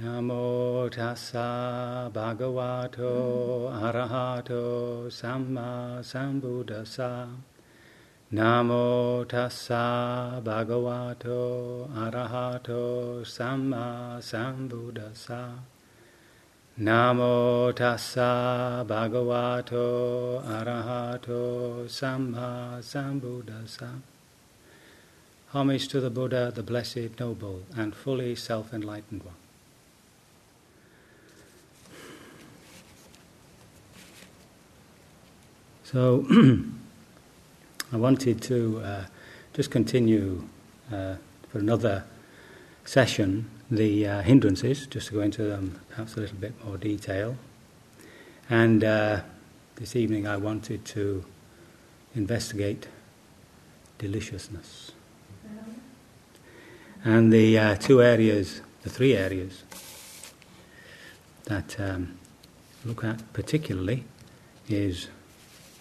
Namo tassa bhagavato arahato samma sambuddhassa. Namo tassa bhagavato arahato samma sambuddhassa. Namo tassa bhagavato arahato samma sambuddhassa. Homage to the Buddha, the Blessed, Noble, and fully self enlightened one. So, I wanted to uh, just continue uh, for another session the uh, hindrances, just to go into them perhaps a little bit more detail. And uh, this evening I wanted to investigate deliciousness. And the uh, two areas, the three areas that um, look at particularly is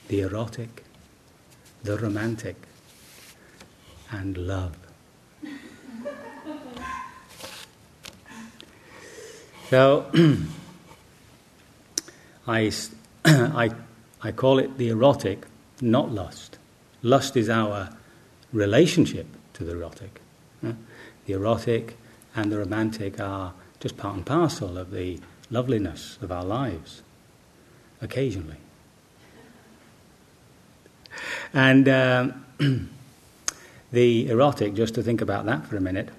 the erotic, the romantic, and love. So I, I, I call it the erotic, not lust. Lust is our relationship to the erotic. The erotic and the romantic are just part and parcel of the loveliness of our lives, occasionally. And um, the erotic, just to think about that for a minute.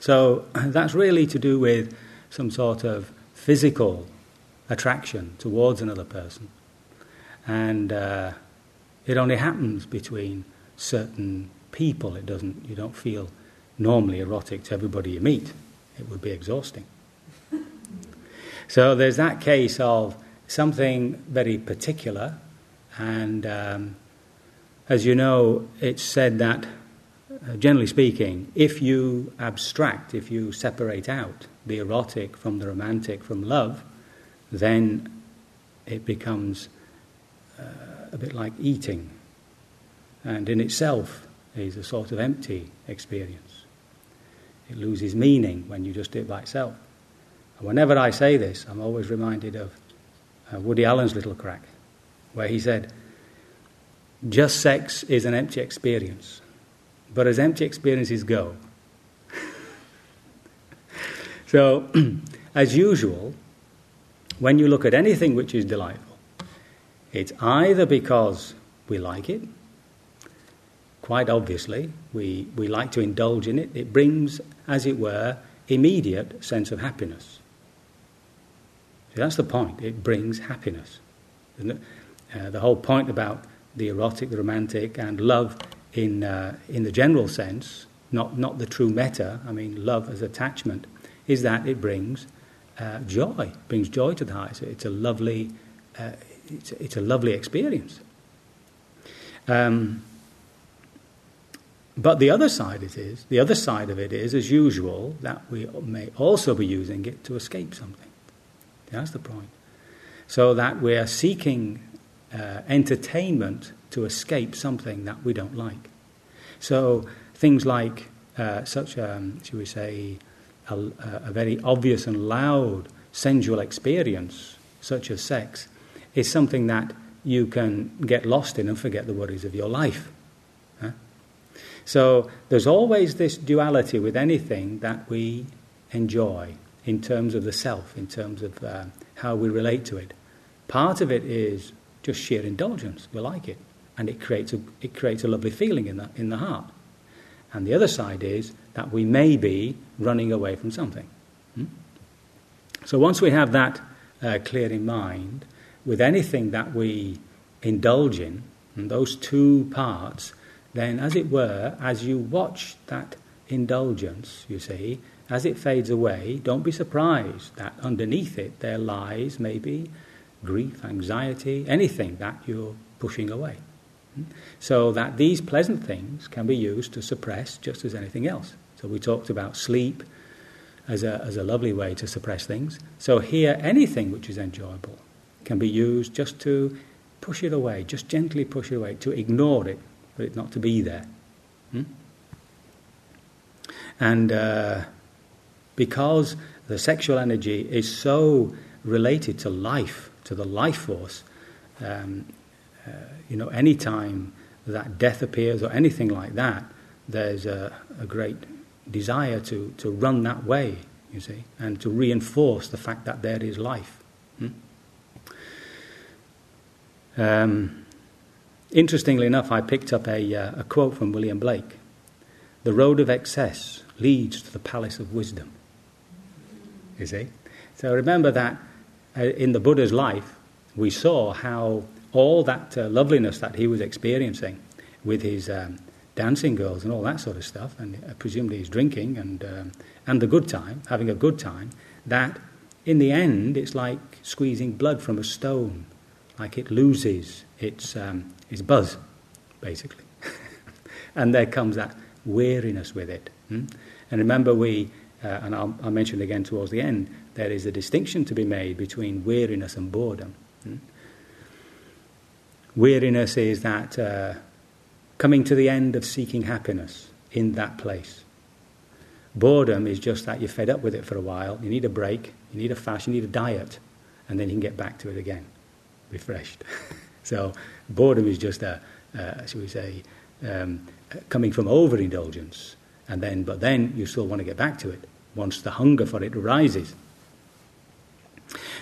So that's really to do with some sort of physical attraction towards another person. And uh, it only happens between certain people. It doesn't, you don't feel normally erotic to everybody you meet. It would be exhausting. so there's that case of something very particular and um, as you know, it's said that, uh, generally speaking, if you abstract, if you separate out the erotic from the romantic from love, then it becomes uh, a bit like eating, and in itself is a sort of empty experience. It loses meaning when you just do it by itself. And whenever I say this, I'm always reminded of uh, Woody Allen's Little Crack where he said, just sex is an empty experience. But as empty experiences go, so as usual, when you look at anything which is delightful, it's either because we like it, quite obviously, we, we like to indulge in it, it brings, as it were, immediate sense of happiness. See, that's the point, it brings happiness. Uh, the whole point about the erotic, the romantic, and love in, uh, in the general sense, not, not the true metta, I mean, love as attachment, is that it brings uh, joy, brings joy to the heart. It's a, it's a lovely, uh, it's, it's, a lovely experience. Um, but the other side it is, the other side of it is, as usual, that we may also be using it to escape something. That's the point. So that we are seeking uh, entertainment to escape something that we don't like. So things like uh, such, um, should we say, a, a, very obvious and loud sensual experience, such as sex, is something that you can get lost in and forget the worries of your life. Huh? So there's always this duality with anything that we enjoy in terms of the self, in terms of uh, how we relate to it. Part of it is just sheer indulgence. We like it. And it creates a, it creates a lovely feeling in the, in the heart. And the other side is that we may be running away from something. Hmm? So once we have that uh, clear in mind, with anything that we indulge in, those two parts, then as it were, as you watch that indulgence, you see, as it fades away, don't be surprised that underneath it there lies maybe grief, anxiety, anything that you're pushing away. So that these pleasant things can be used to suppress just as anything else. So we talked about sleep as a, as a lovely way to suppress things. So here, anything which is enjoyable can be used just to push it away, just gently push it away, to ignore it, for it not to be there. Hmm? And uh, because the sexual energy is so related to life, to the life force. Um, uh, you know, any time that death appears or anything like that, there's a, a great desire to, to run that way, you see, and to reinforce the fact that there is life. Hmm? Um, interestingly enough, I picked up a, uh, a quote from William Blake The road of excess leads to the palace of wisdom. You see? So remember that in the Buddha's life, we saw how all that uh, loveliness that he was experiencing with his um, dancing girls and all that sort of stuff, and uh, presumably he's drinking and, um, and the good time, having a good time, that in the end it's like squeezing blood from a stone, like it loses its, um, its buzz, basically. and there comes that weariness with it. Hmm? And remember, we, uh, and I'll, I'll, mention again towards the end, there is a distinction to be made between weariness and boredom. Hmm? Weariness is that uh, coming to the end of seeking happiness in that place. Boredom is just that you're fed up with it for a while, you need a break, you need a fast, you need a diet, and then you can get back to it again, refreshed. so boredom is just a, uh, shall we say, um, coming from overindulgence, and then, but then you still want to get back to it once the hunger for it arises.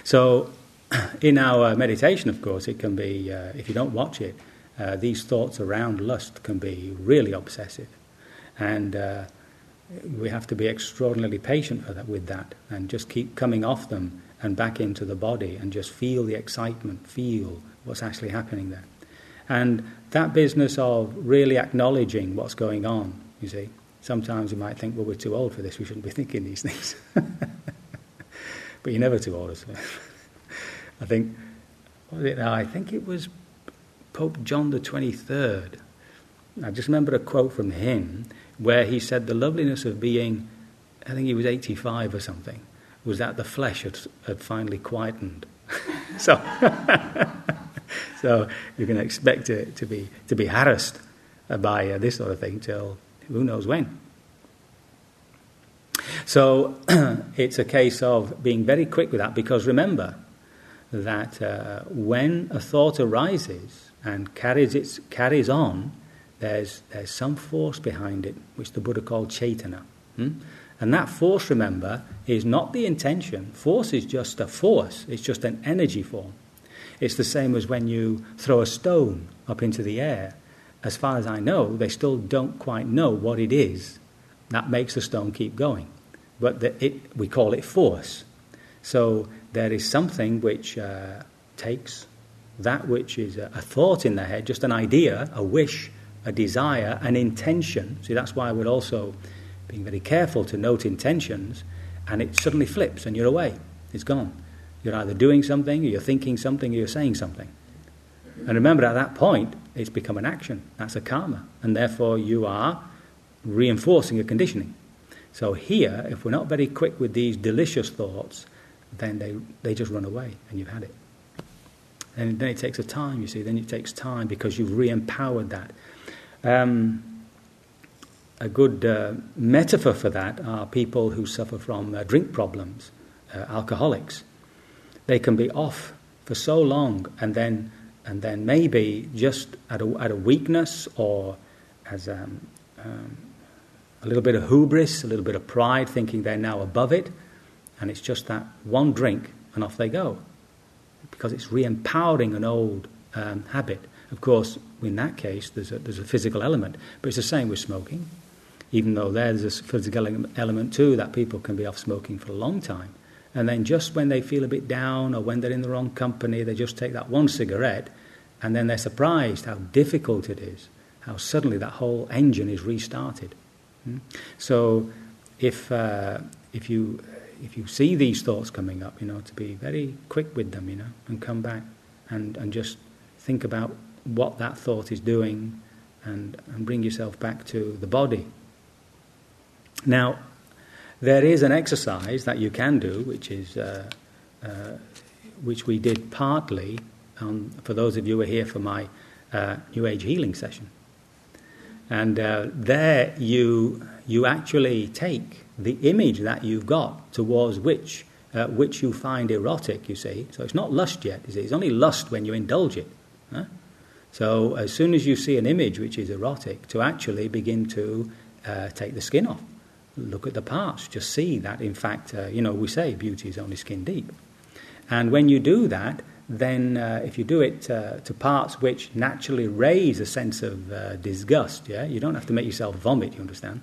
So, in our meditation, of course, it can be, uh, if you don't watch it, uh, these thoughts around lust can be really obsessive. And uh, we have to be extraordinarily patient that, with that and just keep coming off them and back into the body and just feel the excitement, feel what's actually happening there. And that business of really acknowledging what's going on, you see. Sometimes you might think, well, we're too old for this, we shouldn't be thinking these things. but you're never too old. is it? I think, was it now? I think it was Pope John the 23rd. I just remember a quote from him where he said the loveliness of being, I think he was 85 or something, was that the flesh had, had finally quietened. so, so you can expect it to be, to be harassed by uh, this sort of thing till who knows when. So it's a case of being very quick with that because remember that uh, when a thought arises, and carries, its, carries on, there's, there's some force behind it, which the Buddha called cetana. Hmm? And that force, remember, is not the intention. Force is just a force, it's just an energy form. It's the same as when you throw a stone up into the air. As far as I know, they still don't quite know what it is that makes the stone keep going. But it, we call it force. So there is something which uh, takes that which is a, a thought in the head, just an idea, a wish, a desire, an intention. See, that's why we're also being very careful to note intentions, and it suddenly flips and you're away. It's gone. You're either doing something, or you're thinking something, or you're saying something. And remember, at that point, it's become an action. That's a karma. And therefore, you are reinforcing a conditioning. So, here, if we're not very quick with these delicious thoughts, then they, they just run away and you've had it. And then it takes a time, you see, then it takes time because you've re empowered that. Um, a good uh, metaphor for that are people who suffer from uh, drink problems, uh, alcoholics. They can be off for so long and then, and then maybe just at a, weakness or as um, um, a little bit of hubris, a little bit of pride, thinking they're now above it, and it's just that one drink and off they go because it's re empowering an old um, habit. Of course, in that case, there's a, there's a physical element, but it's the same with smoking. Even though there's a physical element too, that people can be off smoking for a long time. And then just when they feel a bit down or when they're in the wrong company, they just take that one cigarette and then they're surprised how difficult it is, how suddenly that whole engine is restarted. Hmm? So if, uh, if you if you see these thoughts coming up, you know, to be very quick with them, you know, and come back and, and just think about what that thought is doing and, and bring yourself back to the body. Now, there is an exercise that you can do, which is uh, uh, which we did partly for those of you who are here for my uh, New Age healing session. And uh, there you, you actually take the image that you've got towards which, uh, which you find erotic, you see. So it's not lust yet, you see. It's only lust when you indulge it. Huh? So as soon as you see an image which is erotic, to actually begin to uh, take the skin off, look at the parts, just see that in fact, uh, you know, we say beauty is only skin deep. And when you do that, then uh, if you do it uh, to parts which naturally raise a sense of uh, disgust, yeah, you don't have to make yourself vomit, you understand?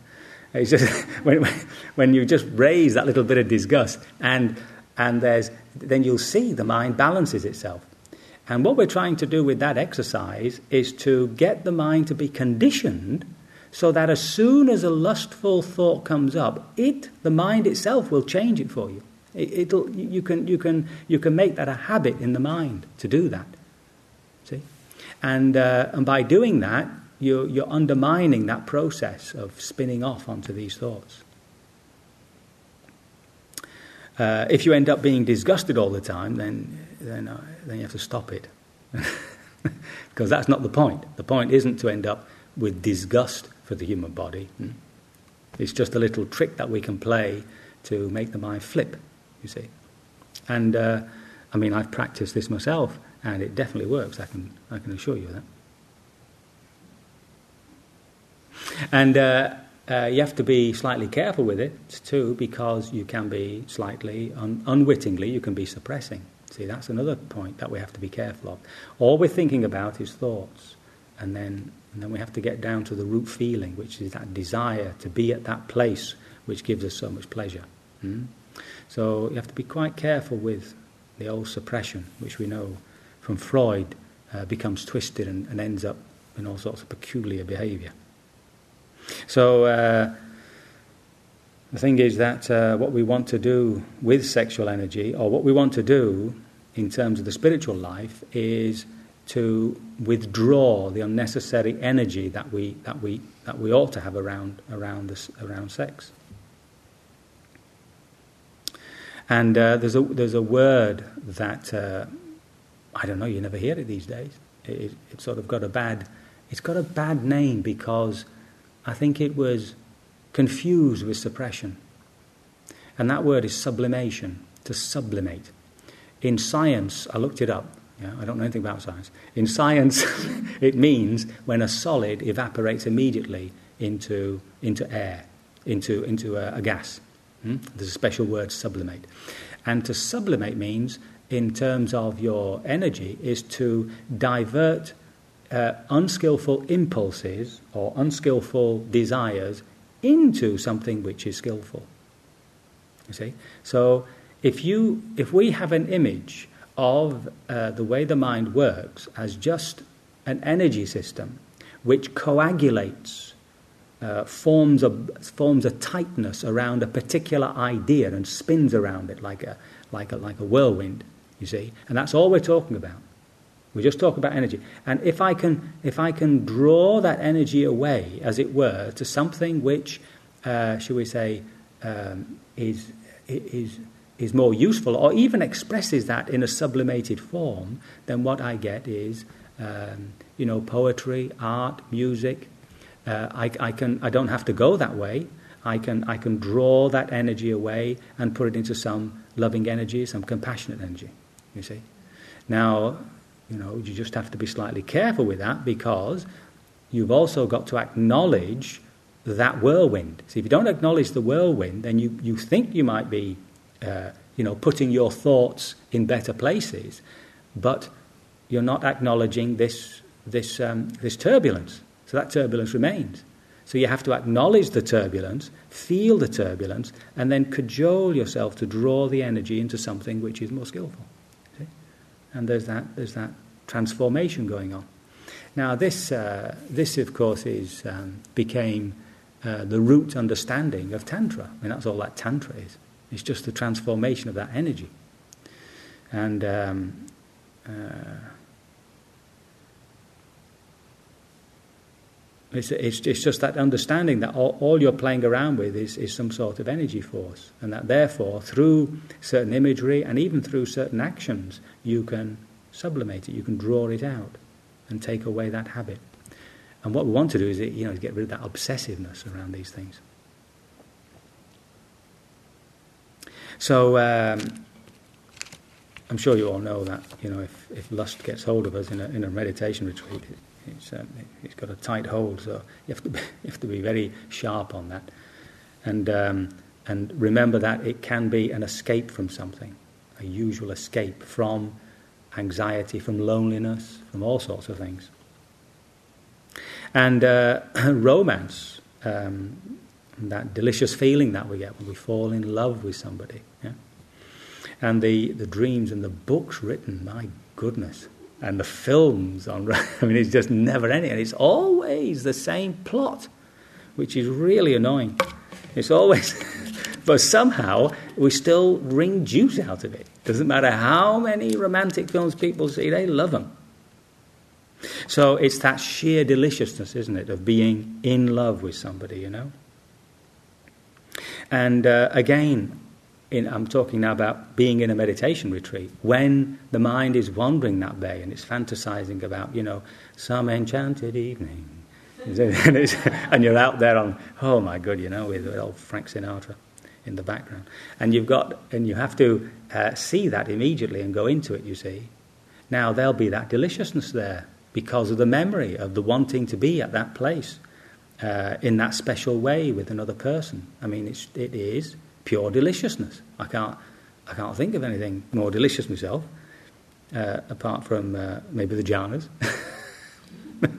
It's just when, when you just raise that little bit of disgust, and, and there's, then you'll see the mind balances itself. And what we're trying to do with that exercise is to get the mind to be conditioned so that as soon as a lustful thought comes up, it, the mind itself, will change it for you. It, you, can, you, can, you can make that a habit in the mind to do that. See? And, uh, and by doing that, you're, you're undermining that process of spinning off onto these thoughts. Uh, if you end up being disgusted all the time, then, then, uh, then you have to stop it. because that's not the point. The point isn't to end up with disgust for the human body. Hmm? It's just a little trick that we can play to make the mind flip, you see. And uh, I mean, I've practiced this myself, and it definitely works. I can, I can assure you of that. And uh, uh, you have to be slightly careful with it too, because you can be slightly, un- unwittingly, you can be suppressing. See, that's another point that we have to be careful of. All we're thinking about is thoughts, and then, and then we have to get down to the root feeling, which is that desire to be at that place which gives us so much pleasure. Hmm? So you have to be quite careful with the old suppression, which we know from Freud uh, becomes twisted and, and ends up in all sorts of peculiar behaviour. So uh, the thing is that uh, what we want to do with sexual energy, or what we want to do in terms of the spiritual life, is to withdraw the unnecessary energy that we that we that we ought to have around around this around sex. And uh, there's a there's a word that uh, I don't know. You never hear it these days. It, it, sort of got a bad it's got a bad name because I think it was confused with suppression. And that word is sublimation, to sublimate. In science, I looked it up. Yeah, I don't know anything about science. In science, it means when a solid evaporates immediately into, into air, into, into a, a gas. Hmm? There's a special word, sublimate. And to sublimate means, in terms of your energy, is to divert uh, unskillful impulses or unskillful desires into something which is skillful. You see? So if, you, if we have an image of uh, the way the mind works as just an energy system which coagulates, uh, forms, a, forms a tightness around a particular idea and spins around it like a, like a, like a whirlwind, you see? And that's all we're talking about. We just talk about energy. And if I can, if I can draw that energy away, as it were, to something which, uh, shall we say, um, is, is, is more useful or even expresses that in a sublimated form, then what I get is, um, you know, poetry, art, music. Uh, I, I, can, I don't have to go that way. I can, I can draw that energy away and put it into some loving energy, some compassionate energy, you see. Now, you know, you just have to be slightly careful with that because you've also got to acknowledge that whirlwind. See, if you don't acknowledge the whirlwind, then you, you think you might be, uh, you know, putting your thoughts in better places, but you're not acknowledging this, this, um, this turbulence. So that turbulence remains. So you have to acknowledge the turbulence, feel the turbulence, and then cajole yourself to draw the energy into something which is more skillful and there's that, there's that transformation going on. Now, this, uh, this of course, is, um, became uh, the root understanding of Tantra. I mean, that's all that Tantra is. It's just the transformation of that energy. And um, uh, It's, it's, it's, just that understanding that all, all, you're playing around with is, is some sort of energy force, and that therefore, through certain imagery and even through certain actions, you can sublimate it, you can draw it out and take away that habit. And what we want to do is, you know, get rid of that obsessiveness around these things. So um, I'm sure you all know that, you know, if, if lust gets hold of us in a, in a meditation retreat, it's, um, it's got a tight hold. So you have to be, you have to be very sharp on that, and um, and remember that it can be an escape from something, a usual escape from anxiety, from loneliness, from all sorts of things. And uh, romance, um, that delicious feeling that we get when we fall in love with somebody. Yeah? And the, the dreams and the books written, my goodness. And the films on, I mean, it's just never ending. And it's always the same plot, which is really annoying. It's always, but somehow we still wring juice out of it. Doesn't matter how many romantic films people see, they love them. So it's that sheer deliciousness, isn't it, of being in love with somebody, you know? And uh, again, in, I'm talking now about being in a meditation retreat. When the mind is wandering that way and it's fantasizing about, you know, some enchanted evening, and you're out there on, oh my God, you know, with old Frank Sinatra in the background. And you've got, and you have to uh, see that immediately and go into it, you see. Now, there'll be that deliciousness there because of the memory of the wanting to be at that place uh, in that special way with another person. I mean, it's, it is pure deliciousness. I can't, I can't think of anything more delicious myself, uh, apart from uh, maybe the jhanas.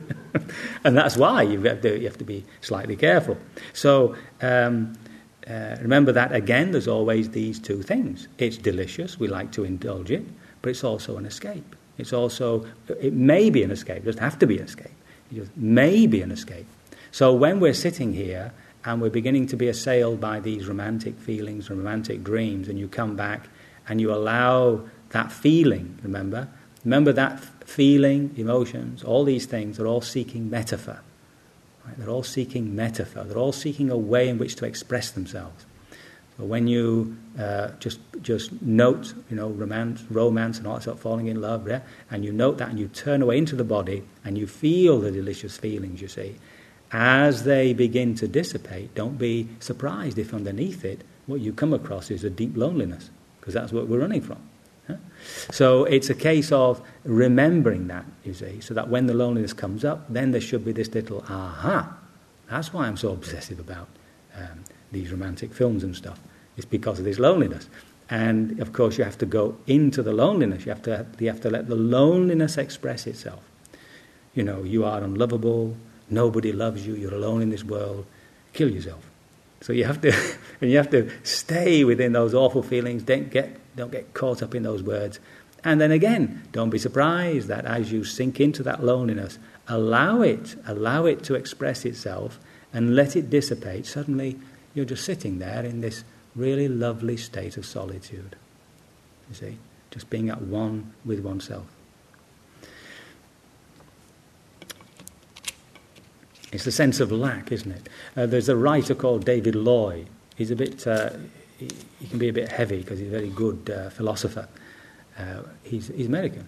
and that's why you've got to, you have to be slightly careful. So um, uh, remember that again, there's always these two things. It's delicious, we like to indulge it, but it's also an escape. It's also, it may be an escape, it doesn't have to be an escape. It just may be an escape. So when we're sitting here and we're beginning to be assailed by these romantic feelings and romantic dreams, and you come back and you allow that feeling, remember? Remember that feeling, emotions, all these things are all seeking metaphor. Right? They're all seeking metaphor. They're all seeking a way in which to express themselves. But when you uh, just just note, you know, romance, romance and all that stuff, falling in love, yeah, and you note that, and you turn away into the body, and you feel the delicious feelings. You see, as they begin to dissipate, don't be surprised if underneath it, what you come across is a deep loneliness, because that's what we're running from. So it's a case of remembering that, you see, so that when the loneliness comes up, then there should be this little aha. That's why I'm so obsessive about um, these romantic films and stuff. It's because of this loneliness. And of course, you have to go into the loneliness. You have to, you have to let the loneliness express itself. You know, you are unlovable, nobody loves you, you're alone in this world, kill yourself. So you have to, and you have to stay within those awful feelings. Don't get, don't get caught up in those words. And then again, don't be surprised that as you sink into that loneliness, allow it, allow it to express itself, and let it dissipate. Suddenly, you're just sitting there in this really lovely state of solitude. You see, just being at one with oneself. It's the sense of lack, isn't it? Uh, there's a writer called David Loy. He's a bit, uh, he, he, can be a bit heavy because he's a very good uh, philosopher. Uh, he's, he's American.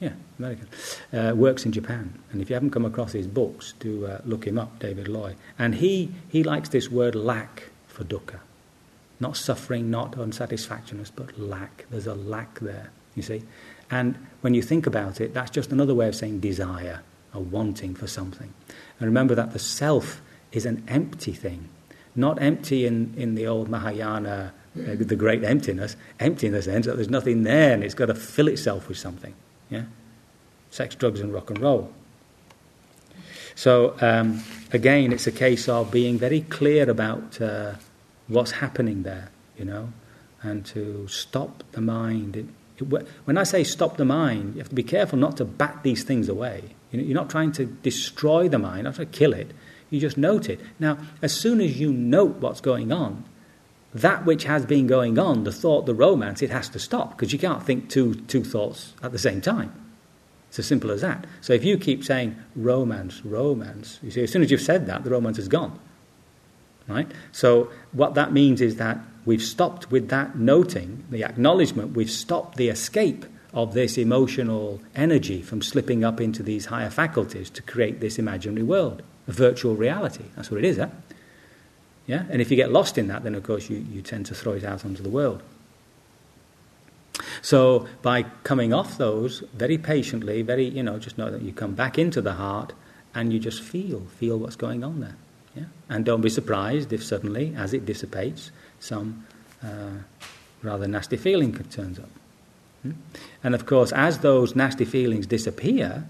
Yeah, American. Uh, works in Japan. And if you haven't come across his books, do uh, look him up, David Loy. And he, he likes this word lack for dukkha. Not suffering, not unsatisfactoriness, but lack. There's a lack there, you see. And when you think about it, that's just another way of saying desire, a wanting for something. And remember that the self is an empty thing, not empty in, in the old Mahayana, uh, the great emptiness, empty in the sense there's nothing there and it's got to fill itself with something. Yeah? Sex, drugs, and rock and roll. So, um, again, it's a case of being very clear about uh, what's happening there, you know, and to stop the mind. It, it, when I say stop the mind, you have to be careful not to bat these things away. You're not trying to destroy the mind, not to kill it. You just note it. Now, as soon as you note what's going on, that which has been going on, the thought, the romance, it has to stop because you can't think two, two thoughts at the same time. It's as simple as that. So if you keep saying romance, romance, you see, as soon as you've said that, the romance is gone. Right? So what that means is that we've stopped with that noting, the acknowledgement, we've stopped the escape of this emotional energy from slipping up into these higher faculties to create this imaginary world, a virtual reality. That's what it is, huh? Yeah? And if you get lost in that, then of course you, you tend to throw it out onto the world. So by coming off those very patiently, very, you know, just know that you come back into the heart and you just feel, feel what's going on there. Yeah? And don't be surprised if suddenly, as it dissipates, some uh, rather nasty feeling turns up. And of course, as those nasty feelings disappear,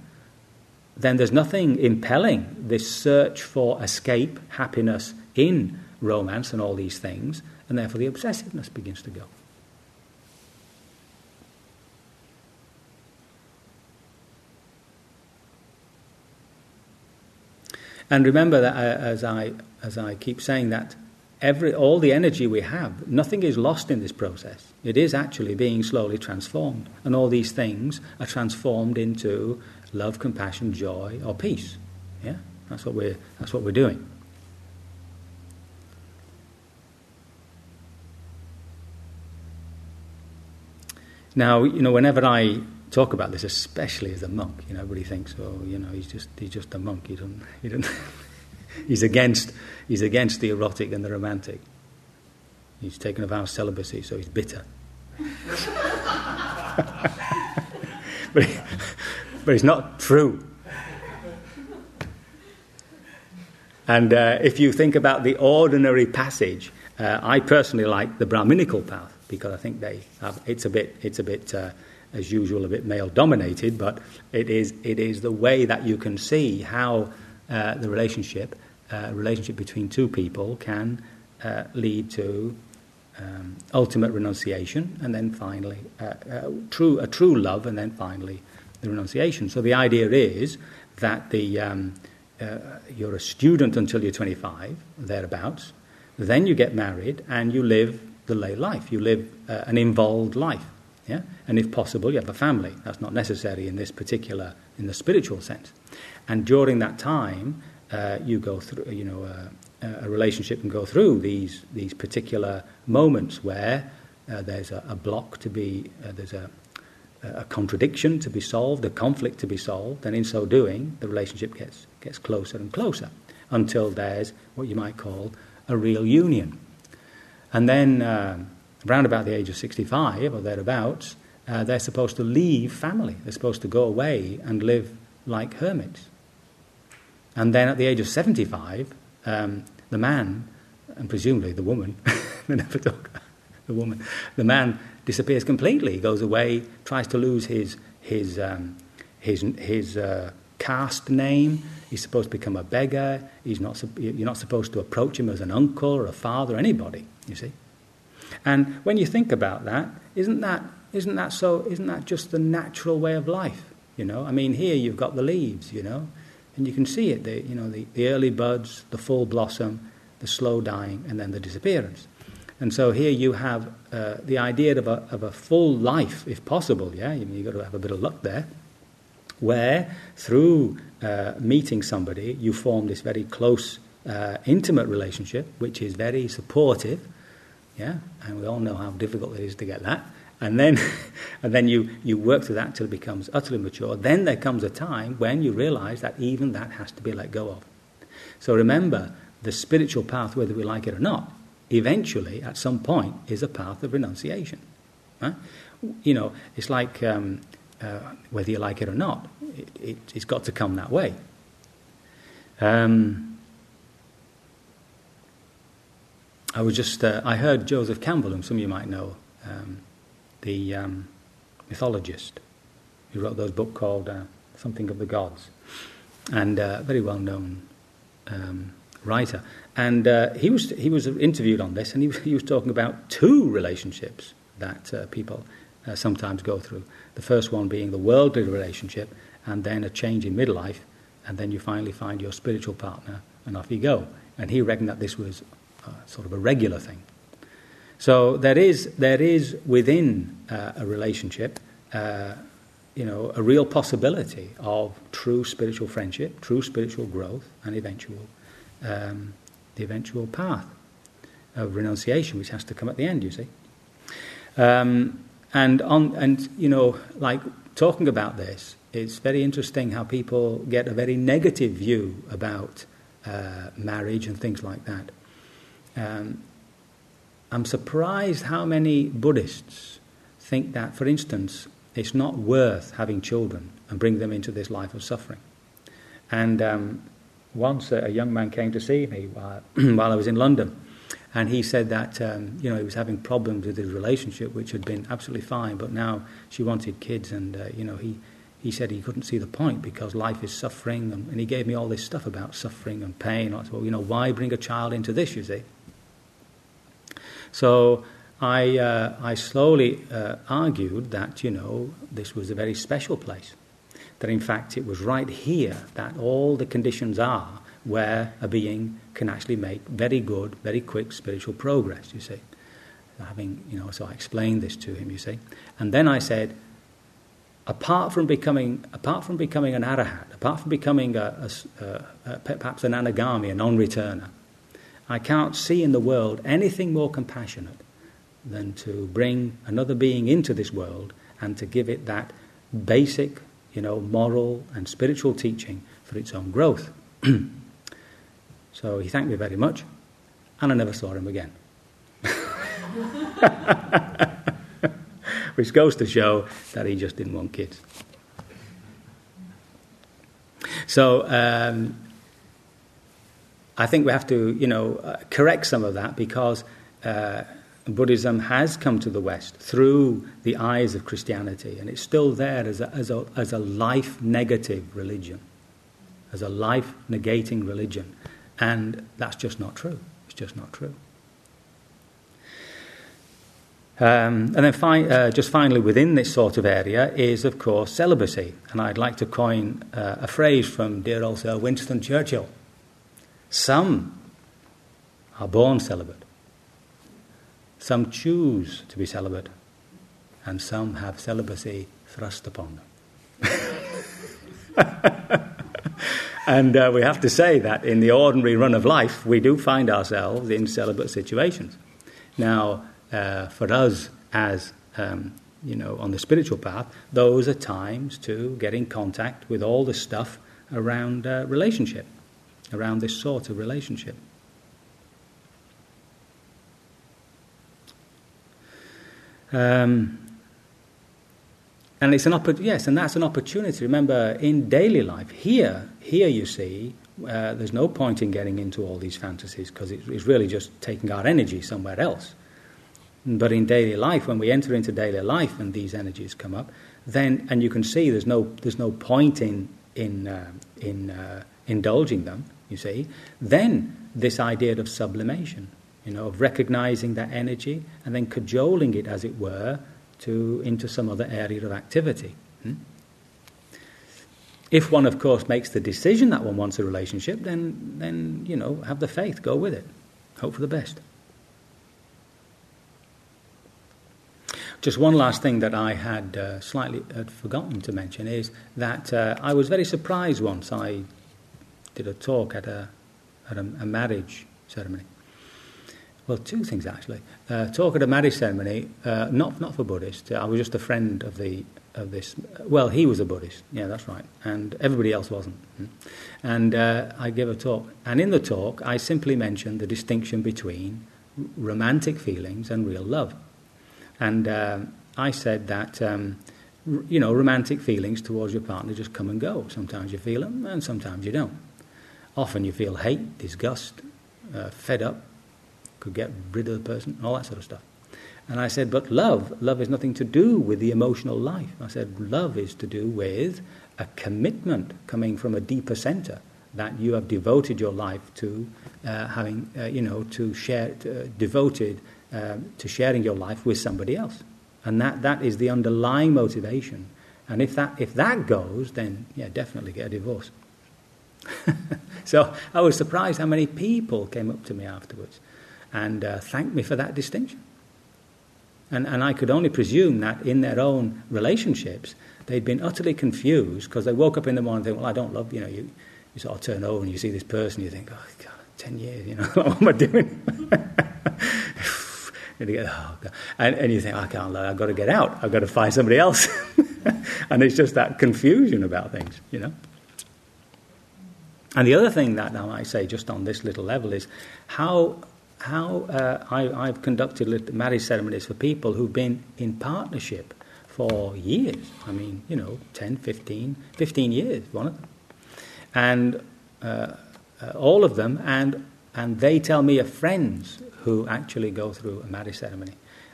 then there's nothing impelling this search for escape, happiness in romance and all these things, and therefore the obsessiveness begins to go. And remember that uh, as I, as I keep saying that, every, all the energy we have, nothing is lost in this process. It is actually being slowly transformed. And all these things are transformed into love, compassion, joy, or peace. Yeah? That's what we're, that's what we're doing. Now, you know, whenever I talk about this, especially as a monk. You know, everybody thinks, oh, you know, he's just he's just a monk. He doesn't he doesn't he's against he's against the erotic and the romantic. He's taken a vow of celibacy, so he's bitter. but, he, but it's not true. And uh, if you think about the ordinary passage, uh, I personally like the Brahminical path because I think they have, it's a bit it's a bit uh, as usual, a bit male dominated, but it is, it is the way that you can see how uh, the relationship, uh, relationship between two people can uh, lead to um, ultimate renunciation and then finally uh, uh, true, a true love and then finally the renunciation. So the idea is that the, um, uh, you're a student until you're 25, thereabouts, then you get married and you live the lay life. You live an involved life. Yeah? And if possible, you have a family. That's not necessary in this particular, in the spiritual sense. And during that time, uh, you go through, you know, uh, a relationship can go through these, these particular moments where uh, there's a, a, block to be, uh, there's a, a contradiction to be solved, a conflict to be solved, and in so doing, the relationship gets, gets closer and closer until there's what you might call a real union. And then um, around about the age of 65 or thereabouts, uh, they're supposed to leave family. They're supposed to go away and live like hermits. And then at the age of 75, um, the man, and presumably the woman, they never talk the woman, the man disappears completely. He goes away, tries to lose his, his, um, his, his uh, caste name. He's supposed to become a beggar. He's not, you're not supposed to approach him as an uncle or a father, or anybody, you see. And when you think about that, isn't that, isn't that so, isn't that just the natural way of life? You know, I mean, here you've got the leaves, you know, and you can see it, the, you know, the, the early buds, the full blossom, the slow dying, and then the disappearance. And so here you have uh, the idea of a, of a full life, if possible, yeah, you you've got to have a bit of luck there, where through uh, meeting somebody, you form this very close, uh, intimate relationship, which is very supportive, yeah, and we all know how difficult it is to get that. And then, and then you, you work through that until it becomes utterly mature. Then there comes a time when you realize that even that has to be let go of. So remember, the spiritual path, whether we like it or not, eventually, at some point, is a path of renunciation. Right? You know, it's like um, uh, whether you like it or not, it, it, it's got to come that way. Um, I was just, uh, I heard Joseph Campbell, whom some of you might know, um, the um, mythologist, who wrote those book called uh, Something of the Gods, and uh, very well known um, writer. And uh, he, was, he was interviewed on this, and he, he was talking about two relationships that uh, people uh, sometimes go through. The first one being the worldly relationship, and then a change in midlife, and then you finally find your spiritual partner, and off you go. And he reckoned that this was uh, sort of a regular thing. So there is, there is within uh, a relationship, uh, you know, a real possibility of true spiritual friendship, true spiritual growth, and eventual, um, the eventual path of renunciation, which has to come at the end. You see, um, and on and you know, like talking about this, it's very interesting how people get a very negative view about uh, marriage and things like that. Um, I'm surprised how many Buddhists think that, for instance, it's not worth having children and bring them into this life of suffering. And um, once a, a, young man came to see me while, while I was in London, and he said that um, you know he was having problems with his relationship, which had been absolutely fine, but now she wanted kids, and uh, you know he he said he couldn't see the point because life is suffering, and, and he gave me all this stuff about suffering and pain. I said, well, you know, why bring a child into this? You see. So I uh, I slowly uh, argued that you know this was a very special place, that in fact it was right here that all the conditions are where a being can actually make very good, very quick spiritual progress, you see. Having, you know, so I explained this to him, you see. And then I said, apart from becoming, apart from becoming an arahat, apart from becoming a, a, a, perhaps an anagami, a non-returner, I can't see in the world anything more compassionate than to bring another being into this world and to give it that basic, you know, moral and spiritual teaching for its own growth. So he thanked me very much, and I never saw him again. Which goes to show that he just didn't want kids. So um, I think we have to, you know, uh, correct some of that because uh, Buddhism has come to the West through the eyes of Christianity, and it's still there as a, as a, as a life negative religion, as a life negating religion. And that's just not true. It's just not true. Um, and then, fi- uh, just finally, within this sort of area is, of course, celibacy. And I'd like to coin uh, a phrase from dear old Sir Winston Churchill Some are born celibate, some choose to be celibate, and some have celibacy thrust upon them. And uh, we have to say that in the ordinary run of life, we do find ourselves in celibate situations. Now, uh, for us as um, you know, on the spiritual path, those are times to get in contact with all the stuff around uh, relationship, around this sort of relationship. Um, and it's an oppor- yes, and that's an opportunity. Remember, in daily life, here, here you see, uh, there's no point in getting into all these fantasies because it's, it's really just taking our energy somewhere else. But in daily life, when we enter into daily life and these energies come up, then and you can see there's no there's no point in in uh, in uh, indulging them. You see, then this idea of sublimation, you know, of recognizing that energy and then cajoling it, as it were, to into some other area of activity. Hmm? If one, of course, makes the decision that one wants a relationship, then, then you know, have the faith, go with it, hope for the best. Just one last thing that I had uh, slightly had forgotten to mention is that uh, I was very surprised once I did a talk at a, at a, a marriage ceremony well, two things actually. Uh, talk at a marriage ceremony, uh, not not for Buddhists. I was just a friend of the of this. Well, he was a Buddhist. Yeah, that's right, and everybody else wasn't. Hmm. And uh, I gave a talk, and in the talk, I simply mentioned the distinction between romantic feelings and real love. And uh, I said that. Um, you know, romantic feelings towards your partner just come and go. Sometimes you feel them, and sometimes you don't. Often you feel hate, disgust, uh, fed up, could get rid of the person, all that sort of stuff. And I said, but love, love is nothing to do with the emotional life. I said, love is to do with a commitment coming from a deeper center that you have devoted your life to uh, having, uh, you know, to share, uh, devoted um, to sharing your life with somebody else. And that, that is the underlying motivation. And if that, if that goes, then yeah, definitely get a divorce. so I was surprised how many people came up to me afterwards and uh, thanked me for that distinction. And, and I could only presume that in their own relationships, they'd been utterly confused because they woke up in the morning and think, well, I don't love, you know, you, you sort of turn over and you see this person, you think, oh, God, 10 years, you know, what am I doing? and you, go, oh, and, and you think, I can't, love, I've got to get out. I've got to find somebody else. and it's just that confusion about things, you know. And the other thing that I might say, just on this little level, is how how uh, I, have conducted marriage ceremonies for people who've been in partnership for years. I mean, you know, 10, 15, 15 years, one of them. And uh, uh, all of them, and, and they tell me of friends who actually go through a marriage ceremony,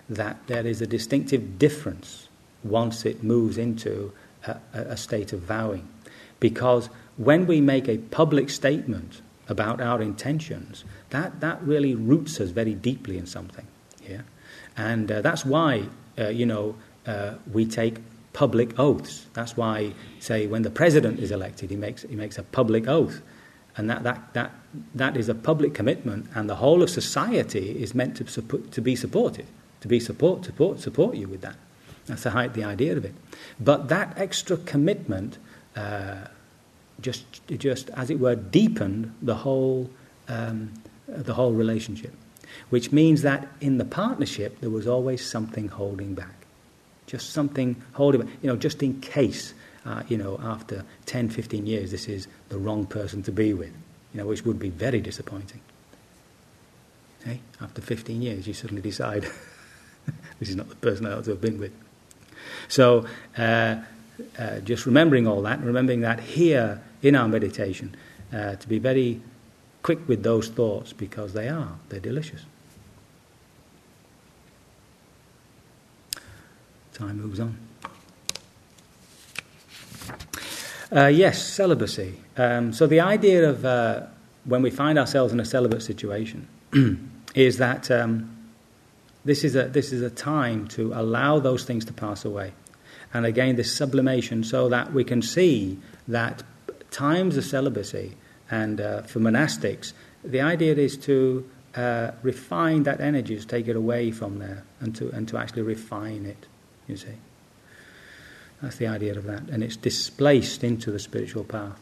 that there is a distinctive difference once it moves into a, a state of vowing. Because when we make a public statement about our intentions, that, that really roots us very deeply in something. Yeah? And uh, that's why, uh, you know, uh, we take public oaths. That's why, say, when the president is elected, he makes, he makes a public oath. And that, that, that, that is a public commitment, and the whole of society is meant to, support, to be supported, to be support, support, support you with that. That's the, the idea of it. But that extra commitment uh, just, just, as it were, deepened the whole, um, the whole relationship. Which means that in the partnership, there was always something holding back just something holding, back, you know, just in case, uh, you know, after 10, 15 years, this is the wrong person to be with, you know, which would be very disappointing. Hey, after 15 years, you suddenly decide this is not the person I ought to have been with. So, uh, uh, just remembering all that, remembering that here in our meditation, uh, to be very quick with those thoughts because they are, they're delicious. time moves on. Uh, yes, celibacy. Um, so the idea of uh, when we find ourselves in a celibate situation is that um, this is a this is a time to allow those things to pass away, and again this sublimation, so that we can see that times of celibacy and uh, for monastics, the idea is to uh, refine that energy, to take it away from there, and to and to actually refine it you see. That's the idea of that. And it's displaced into the spiritual path.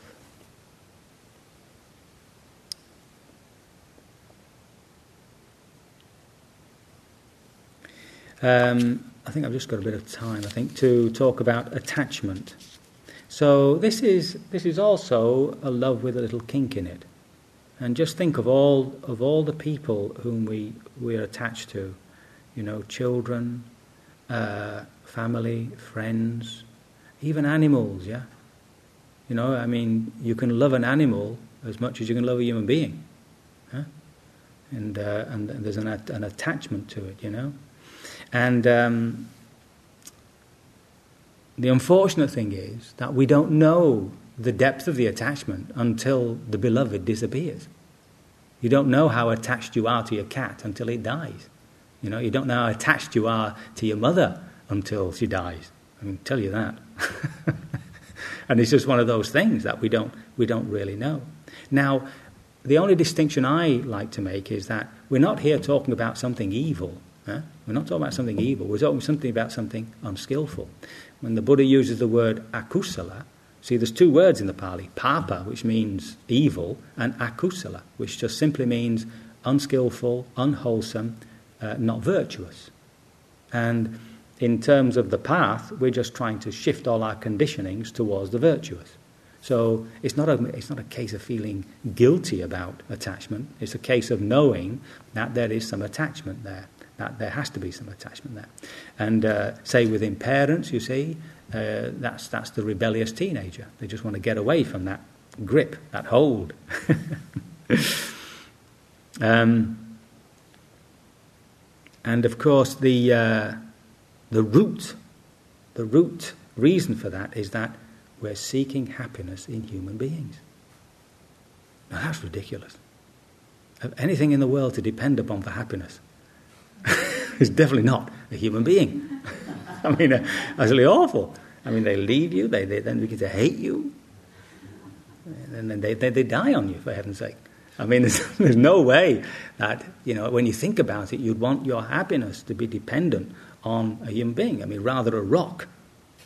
Um, I think I've just got a bit of time, I think, to talk about attachment. So this is, this is also a love with a little kink in it. And just think of all, of all the people whom we, we are attached to. You know, children, uh, family, friends, even animals, yeah? You know, I mean, you can love an animal as much as you can love a human being. Huh? And, uh, and there's an, an attachment to it, you know? And um, the unfortunate thing is that we don't know the depth of the attachment until the beloved disappears. You don't know how attached you are to your cat until it dies. You know, you don't know how attached you are to your mother until she dies. I can tell you that. and it's just one of those things that we don't, we don't really know. Now, the only distinction I like to make is that we're not here talking about something evil. Huh? We're not talking about something evil. We're talking something about something unskillful. When the Buddha uses the word akusala, see, there's two words in the Pali papa, which means evil, and akusala, which just simply means unskillful, unwholesome, uh, not virtuous. And in terms of the path, we're just trying to shift all our conditionings towards the virtuous. So it's not, a, it's not a case of feeling guilty about attachment, it's a case of knowing that there is some attachment there, that there has to be some attachment there. And uh, say within parents, you see, uh, that's, that's the rebellious teenager. They just want to get away from that grip, that hold. um, and of course, the. Uh, the root, the root reason for that is that we're seeking happiness in human beings. Now that's ridiculous. Have Anything in the world to depend upon for happiness is definitely not a human being. I mean, uh, absolutely awful. I mean, they leave you, they, they then begin to hate you, and then they, they, they die on you, for heaven's sake. I mean, there's, there's no way that, you know, when you think about it, you'd want your happiness to be dependent on a human being. I mean, rather a rock.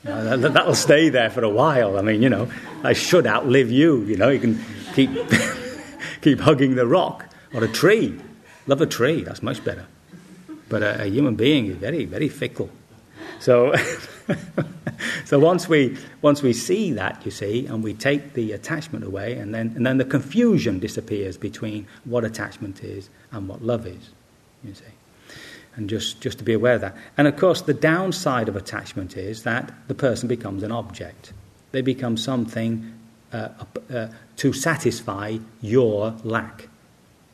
You know, that, will stay there for a while. I mean, you know, I should outlive you. You know, you can keep keep hugging the rock or a tree. Love a tree. That's much better. But a, a human being is very, very fickle. So, so once we once we see that, you see, and we take the attachment away, and then and then the confusion disappears between what attachment is and what love is. You see, and just just to be aware of that. And of course, the downside of attachment is that the person becomes an object. They become something uh, uh, to satisfy your lack.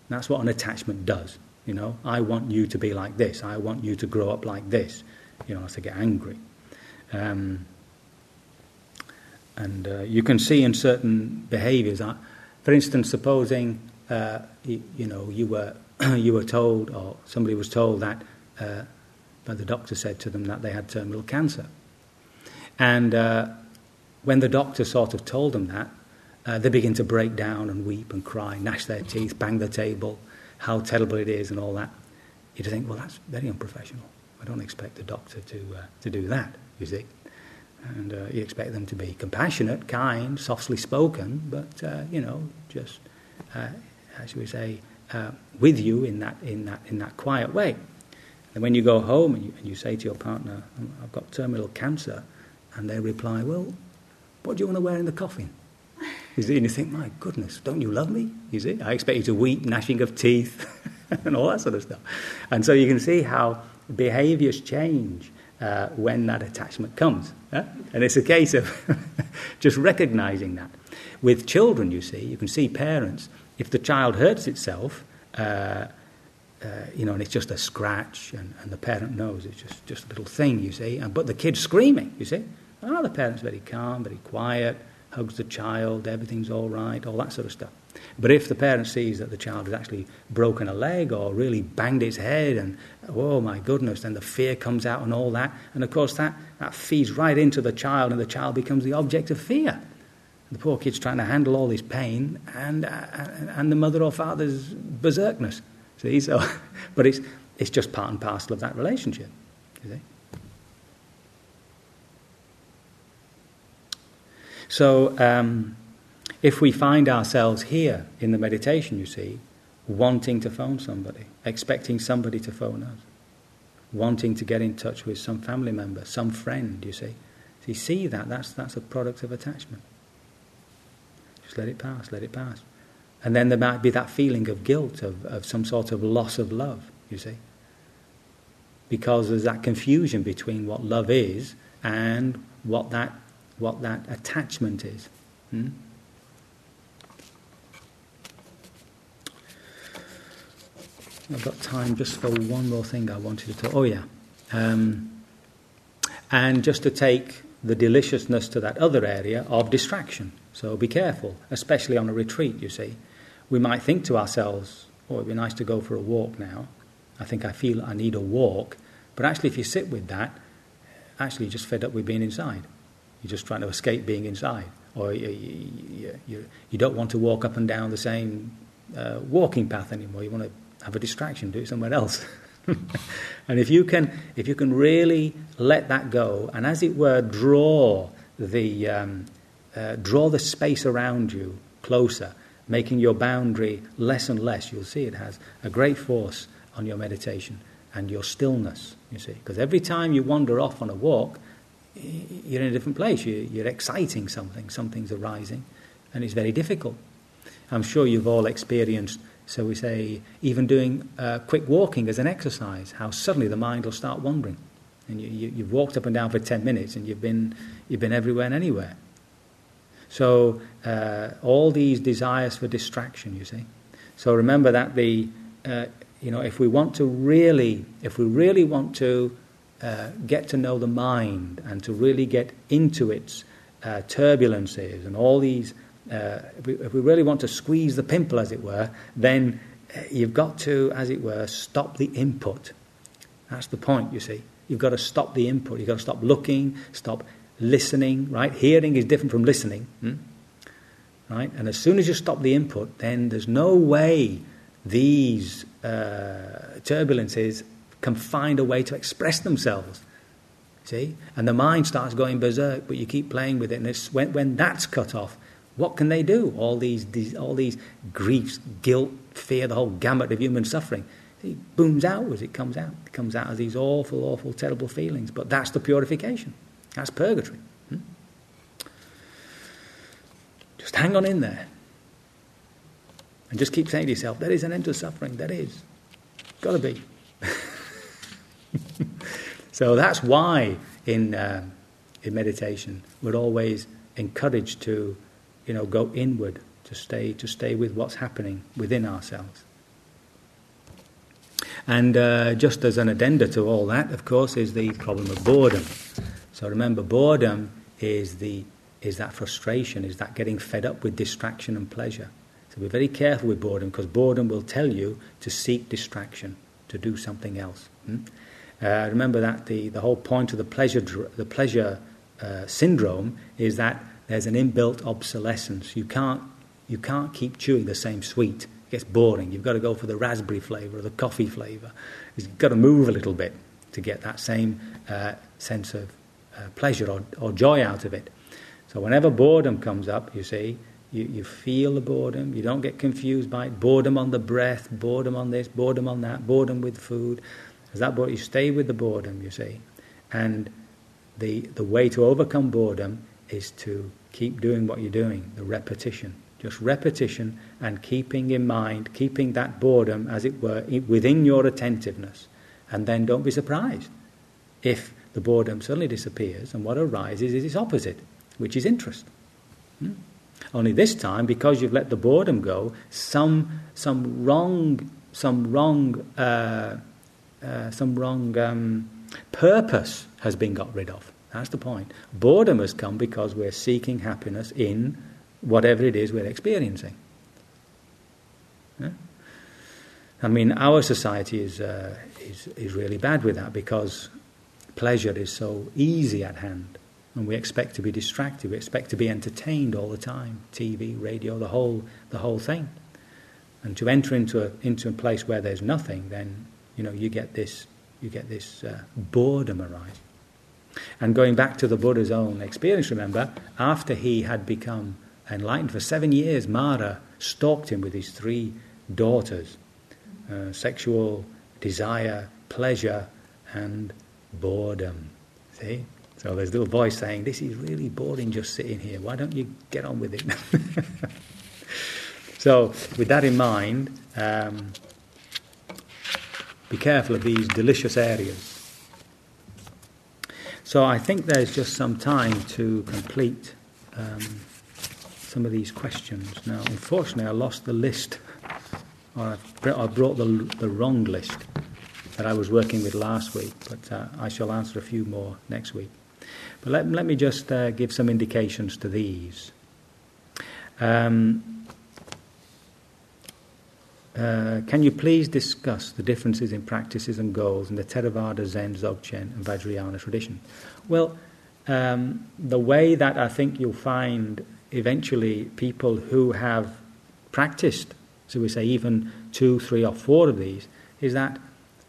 That's what an attachment does. You know, I want you to be like this. I want you to grow up like this. You know, as to get angry. Um, and uh, you can see in certain behaviours, uh, for instance, supposing uh, you, you, know you were you were told, or somebody was told that, uh, but the doctor said to them that they had terminal cancer, and uh, when the doctor sort of told them that, uh, they begin to break down and weep and cry, gnash their teeth, bang the table, how terrible it is, and all that. You think, well, that's very unprofessional. I don't expect a doctor to, uh, to do that, you see. And uh, you expect them to be compassionate, kind, softly spoken, but, uh, you know, just, uh, should we say, uh, with you in that, in, that, in that quiet way. And when you go home and you, and you say to your partner, I've got terminal cancer, and they reply, well, what do you want to wear in the coffin? See, and you think, my goodness, don't you love me? You see, I expect you to weep, gnashing of teeth, and all that sort of stuff. And so you can see how behaviors change uh, when that attachment comes. And it's a case of just recognizing that. With children, you see, you can see parents, if the child hurts itself, uh, uh, you know, and it's just a scratch, and, and, the parent knows it's just, just a little thing, you see, and, but the kid's screaming, you see. Oh, the parent's very calm, very quiet, hugs the child, everything's all right, all that sort of stuff. But if the parent sees that the child has actually broken a leg or really banged its head and, oh my goodness, then the fear comes out and all that. And of course, that, that feeds right into the child and the child becomes the object of fear. The poor kid's trying to handle all this pain and, uh, and the mother or father's berserkness. See, so, but it's, it's just part and parcel of that relationship. You see? So, um, if we find ourselves here in the meditation, you see, wanting to phone somebody, expecting somebody to phone us, wanting to get in touch with some family member, some friend, you see. So you see that, that's, that's a product of attachment. Just let it pass, let it pass. And then there might be that feeling of guilt, of, of some sort of loss of love, you see. Because there's that confusion between what love is and what that what that attachment is. Hmm? I've got time just for one more thing I wanted to talk. Oh yeah, um, and just to take the deliciousness to that other area of distraction. So be careful, especially on a retreat. You see, we might think to ourselves, "Oh, it'd be nice to go for a walk now." I think I feel I need a walk, but actually, if you sit with that, actually, you're just fed up with being inside. You're just trying to escape being inside. Or you, you, you, you don't want to walk up and down the same uh, walking path anymore. You want to have a distraction, do it somewhere else. and if you can, if you can really let that go, and as it were, draw the um, uh, draw the space around you closer, making your boundary less and less, you'll see it has a great force on your meditation and your stillness. You see, because every time you wander off on a walk, you're in a different place. You're, exciting something, something's arising, and it's very difficult. I'm sure you've all experienced, so we say, even doing uh, quick walking as an exercise, how suddenly the mind will start wandering. And you, you, you've walked up and down for 10 minutes and you've been, you've been everywhere and anywhere. So, uh, all these desires for distraction, you see. So, remember that the, uh, you know, if we want to really, if we really want to uh, get to know the mind and to really get into its uh, turbulences and all these, uh, if, we, if, we, really want to squeeze the pimple, as it were, then uh, you've got to, as it were, stop the input. That's the point, you see. You've got to stop the input. You've got to stop looking, stop listening, right? Hearing is different from listening, hmm? right? And as soon as you stop the input, then there's no way these uh, turbulences can find a way to express themselves. See? And the mind starts going berserk, but you keep playing with it. And it's when, when that's cut off, what can they do? All these, these, all these griefs, guilt, fear, the whole gamut of human suffering. it booms out as it comes out. It comes out as these awful, awful, terrible feelings. But that's the purification. That's purgatory. Hmm? Just hang on in there. And just keep saying to yourself, there is an end to suffering. There is. Got to be. so that's why in, uh, in meditation we're always encouraged to, you know, go inward, to stay, to stay with what's happening within ourselves. And uh, just as an addenda to all that, of course, is the problem of boredom. So remember, boredom is, the, is that frustration, is that getting fed up with distraction and pleasure. So be very careful with boredom because boredom will tell you to seek distraction, to do something else. Hmm? Uh, remember that the, the whole point of the pleasure, the pleasure uh, syndrome is that there's an inbuilt obsolescence. You can't, you can't keep chewing the same sweet. It gets boring. You've got to go for the raspberry flavour or the coffee flavour. You've got to move a little bit to get that same uh, sense of uh, pleasure or, or joy out of it. So whenever boredom comes up, you see, you, you feel the boredom. You don't get confused by it. Boredom on the breath, boredom on this, boredom on that, boredom with food. As that boredom, you stay with the boredom, you see. And the, the way to overcome boredom is to keep doing what you're doing, the repetition. Just repetition and keeping in mind, keeping that boredom, as it were, within your attentiveness. And then don't be surprised if the boredom suddenly disappears and what arises is its opposite, which is interest. Hmm? Only this time, because you've let the boredom go, some, some wrong, some wrong, uh, uh, some wrong um, purpose has been got rid of. That's the point. Boredom has come because we're seeking happiness in whatever it is we're experiencing. Yeah? I mean, our society is, uh, is, is really bad with that because pleasure is so easy at hand. And we expect to be distracted, we expect to be entertained all the time TV, radio, the whole, the whole thing. And to enter into a, into a place where there's nothing, then you know you get this, you get this uh, boredom arise. And going back to the Buddha's own experience, remember, after he had become enlightened for seven years, Mara stalked him with his three daughters uh, sexual desire, pleasure, and boredom. See? So there's a little voice saying, This is really boring just sitting here. Why don't you get on with it? so, with that in mind, um, be careful of these delicious areas. So, I think there's just some time to complete um, some of these questions. Now, unfortunately, I lost the list, or I brought the, the wrong list that I was working with last week, but uh, I shall answer a few more next week. But let, let me just uh, give some indications to these. Um, uh, can you please discuss the differences in practices and goals in the Theravada, Zen, Dzogchen, and Vajrayana tradition? Well, um, the way that I think you'll find eventually people who have practiced, so we say even two, three, or four of these, is that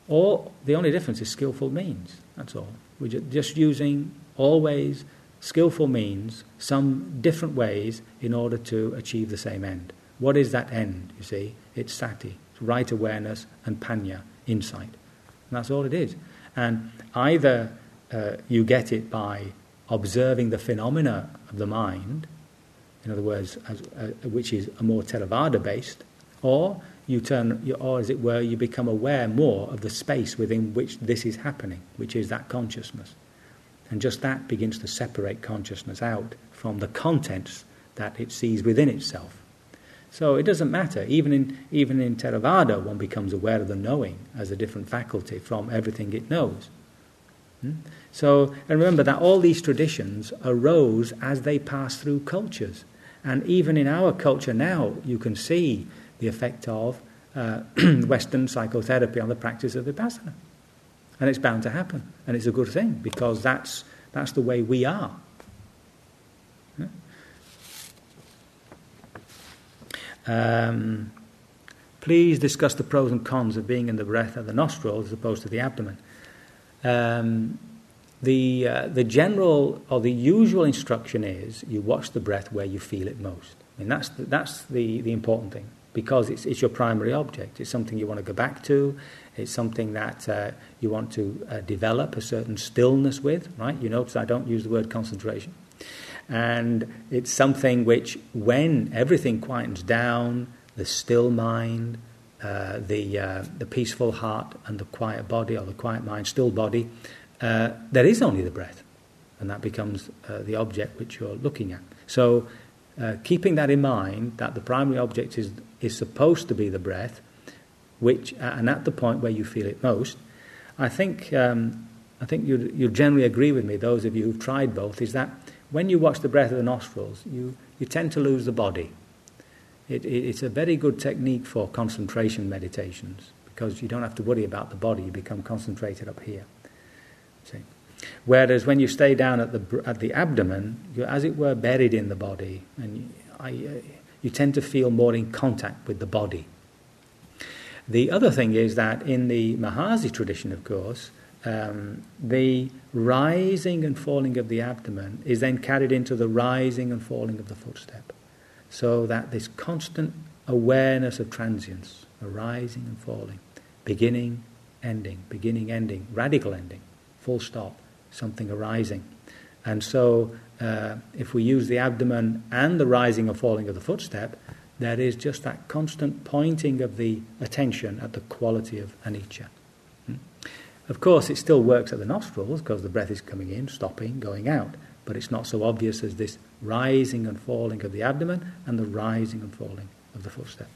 all the only difference is skillful means. That's all. We're just using always skillful means, some different ways in order to achieve the same end. What is that end, you see? It's sati, it's right awareness and panya, insight. And that's all it is. And either uh, you get it by observing the phenomena of the mind, in other words, as, uh, which is a more Theravada based, or you turn, or as it were, you become aware more of the space within which this is happening, which is that consciousness. And just that begins to separate consciousness out from the contents that it sees within itself. So it doesn't matter. Even in, even in Theravada, one becomes aware of the knowing as a different faculty from everything it knows. Hmm? So, and remember that all these traditions arose as they passed through cultures. And even in our culture now, you can see the effect of uh, Western psychotherapy on the practice of vipassana. And it's bound to happen. And it's a good thing because that's, that's the way we are. Um, please discuss the pros and cons of being in the breath of the nostrils as opposed to the abdomen. Um, the, uh, the general or the usual instruction is you watch the breath where you feel it most. I mean, that's the, that's the, the important thing. because it's, it's your primary object. It's something you want to go back to. It's something that uh, you want to uh, develop a certain stillness with, right? You notice I don't use the word concentration. And it's something which, when everything quietens down, the still mind, uh, the, uh, the peaceful heart, and the quiet body, or the quiet mind, still body, uh, there is only the breath. And that becomes uh, the object which you're looking at. So, uh, keeping that in mind, that the primary object is, is supposed to be the breath, which, and at the point where you feel it most, I think, um, I think you you generally agree with me, those of you who've tried both, is that when you watch the breath of the nostrils, you, you tend to lose the body. It, it, it's a very good technique for concentration meditations because you don't have to worry about the body, you become concentrated up here. See? Whereas when you stay down at the, at the abdomen, you're as it were buried in the body, and you, I, uh, you tend to feel more in contact with the body. The other thing is that in the Mahasi tradition, of course, um, the rising and falling of the abdomen is then carried into the rising and falling of the footstep. So that this constant awareness of transience, arising and falling, beginning, ending, beginning, ending, radical ending, full stop, something arising. And so, uh, if we use the abdomen and the rising and falling of the footstep, there is just that constant pointing of the attention at the quality of anicca. Of course, it still works at the nostrils because the breath is coming in, stopping, going out, but it's not so obvious as this rising and falling of the abdomen and the rising and falling of the footstep.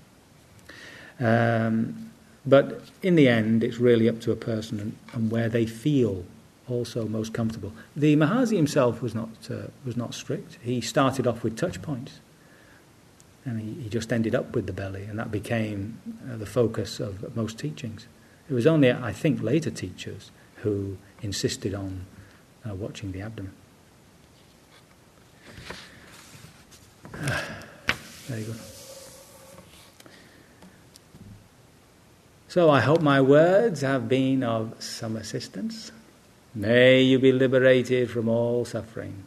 Um, but in the end, it's really up to a person and, and, where they feel also most comfortable. The Mahasi himself was not, uh, was not strict. He started off with touch points. And he, he just ended up with the belly, and that became uh, the focus of most teachings. It was only, I think, later teachers who insisted on uh, watching the abdomen. Very good. So I hope my words have been of some assistance. May you be liberated from all suffering,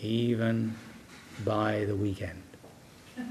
even by the weekend.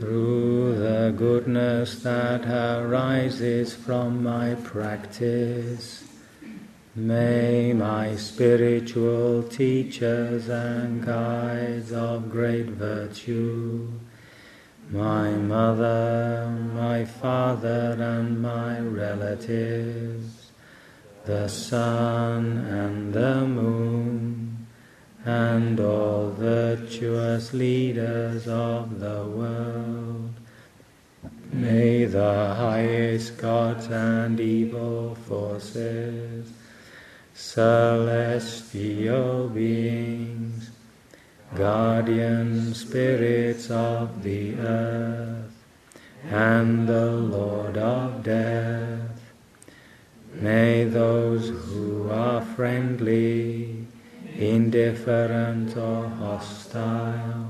through the goodness that arises from my practice. May my spiritual teachers and guides of great virtue, my mother, my father, and my relatives, the sun and the moon, and all virtuous leaders of the world. May the highest gods and evil forces, celestial beings, guardian spirits of the earth, and the Lord of death, may those who are friendly indifferent or hostile.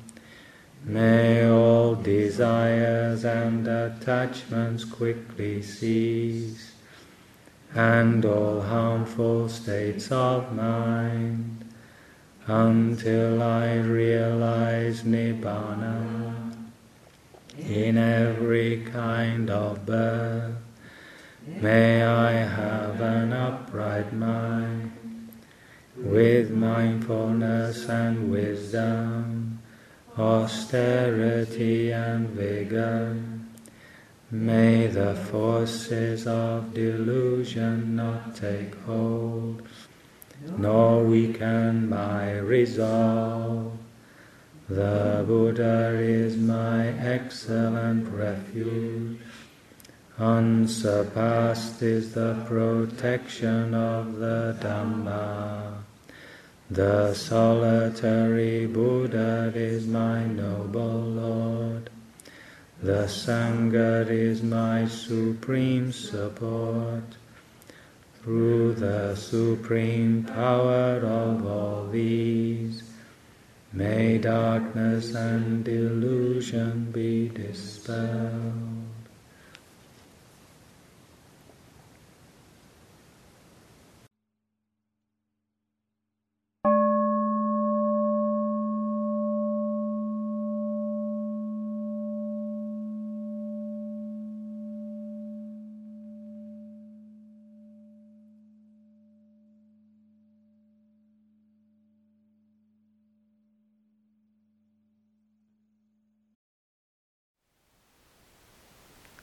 may all desires and attachments quickly cease, and all harmful states of mind, until I realize Nibbana in every kind of birth. May I have an upright mind with mindfulness and wisdom, austerity and vigor. May the forces of delusion not take hold, nor weaken my resolve the Buddha is my excellent refuge. Unsurpassed is the protection of the Dhamma. The solitary Buddha is my noble Lord. The Sangha is my supreme support. Through the supreme power of all these, May darkness and illusion be dispelled.